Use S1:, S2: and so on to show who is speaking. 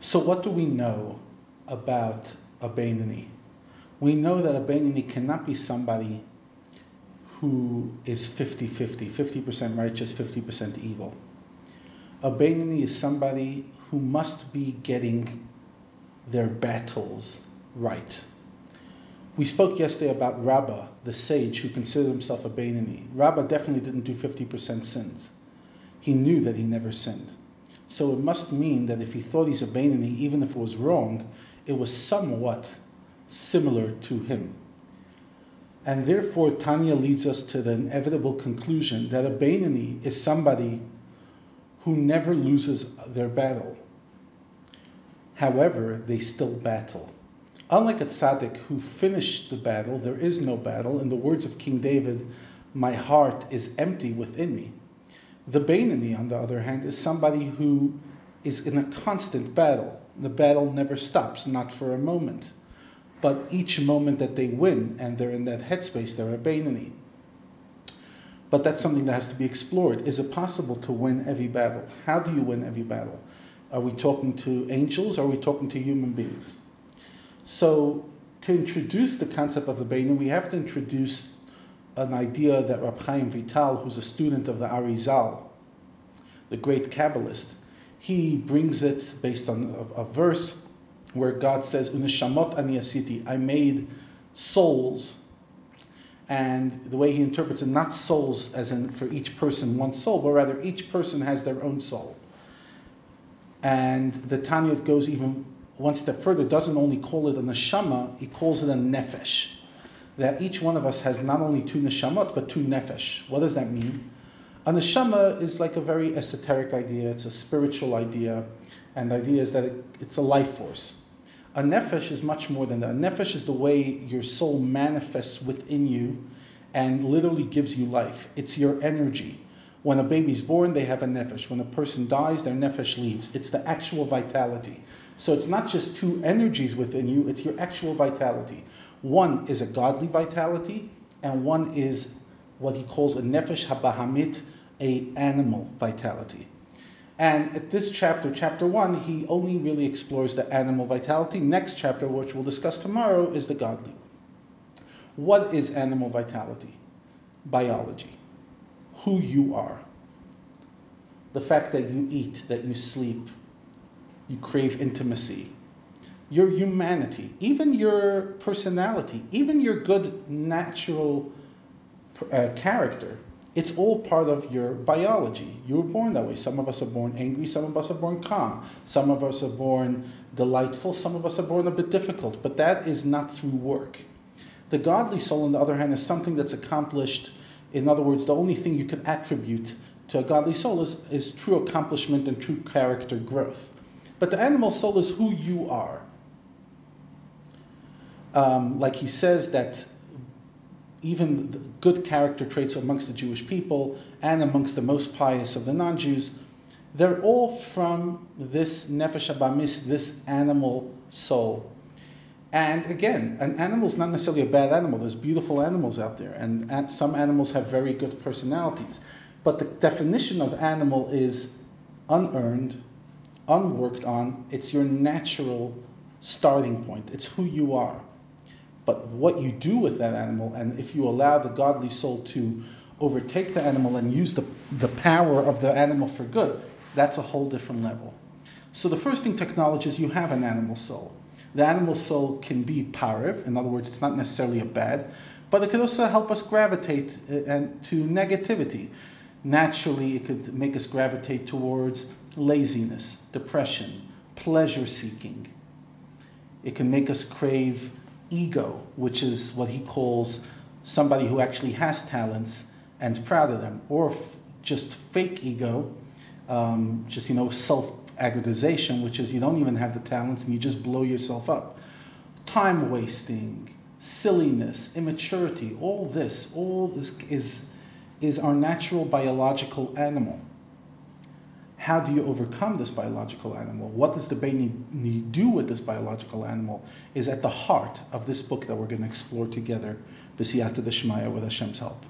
S1: So what do we know about a Beinoni? We know that a Beinoni cannot be somebody who is 50-50, 50% righteous, 50% evil. A Beinoni is somebody who must be getting their battles right. We spoke yesterday about Rabbah, the sage who considered himself a Beinoni. Rabbah definitely didn't do 50% sins. He knew that he never sinned. So it must mean that if he thought he's a Beinoni, even if it was wrong, it was somewhat similar to him. And therefore, Tanya leads us to the inevitable conclusion that a Beinoni is somebody who never loses their battle. However, they still battle. Unlike a tzaddik who finished the battle, there is no battle. In the words of King David, my heart is empty within me. The Beinoni, on the other hand, is somebody who is in a constant battle. The battle never stops, not for a moment. But each moment that they win and they're in that headspace, they're a Beinoni. But that's something that has to be explored. Is it possible to win every battle? How do you win every battle? Are we talking to angels? Are we talking to human beings? So, to introduce the concept of the Beinoni, we have to introduce an idea that Rab Chaim Vital, who's a student of the Arizal, the great Kabbalist, he brings it based on a, a verse where God says, "Uneshamot ani asiti," I made souls and the way he interprets it, not souls as in for each person one soul, but rather each person has their own soul. And the Tanya goes even one step further, doesn't only call it a neshama, he calls it a nefesh. That each one of us has not only two neshamot, but two nefesh. What does that mean? A neshama is like a very esoteric idea, it's a spiritual idea, and the idea is that it, it's a life force. A nefesh is much more than that. A nefesh is the way your soul manifests within you and literally gives you life. It's your energy. When a baby's born, they have a nefesh. When a person dies, their nefesh leaves. It's the actual vitality. So it's not just two energies within you, it's your actual vitality. One is a godly vitality, and one is what he calls a nefesh habahamit, a animal vitality. And at this chapter, chapter one, he only really explores the animal vitality. Next chapter, which we'll discuss tomorrow, is the godly. What is animal vitality? Biology. Who you are. The fact that you eat, that you sleep, you crave intimacy. Your humanity, even your personality, even your good natural uh, character it's all part of your biology. You were born that way. Some of us are born angry, some of us are born calm, some of us are born delightful, some of us are born a bit difficult, but that is not through work. The godly soul, on the other hand, is something that's accomplished. In other words, the only thing you can attribute to a godly soul is, is true accomplishment and true character growth. But the animal soul is who you are. Um, like he says that even good character traits amongst the Jewish people and amongst the most pious of the non-Jews, they're all from this nefesh abamis, this animal soul. And again, an animal is not necessarily a bad animal. There's beautiful animals out there, and some animals have very good personalities. But the definition of animal is unearned, unworked on. It's your natural starting point. It's who you are. What you do with that animal, and if you allow the godly soul to overtake the animal and use the, the power of the animal for good, that's a whole different level. So the first thing to acknowledge is you have an animal soul. The animal soul can be parve, in other words, it's not necessarily a bad, but it could also help us gravitate uh, and to negativity. Naturally, it could make us gravitate towards laziness, depression, pleasure seeking. It can make us crave ego, which is what he calls somebody who actually has talents and is proud of them, or f- just fake ego, um, just you know self-aggrandization, which is you don't even have the talents and you just blow yourself up. Time wasting, silliness, immaturity, all this, all this is is our natural biological animal. How do you overcome this biological animal? What does the Beinoni do with this biological animal? Is at the heart of this book that we're going to explore together, the B'siyata Deshmaya, with Hashem's help.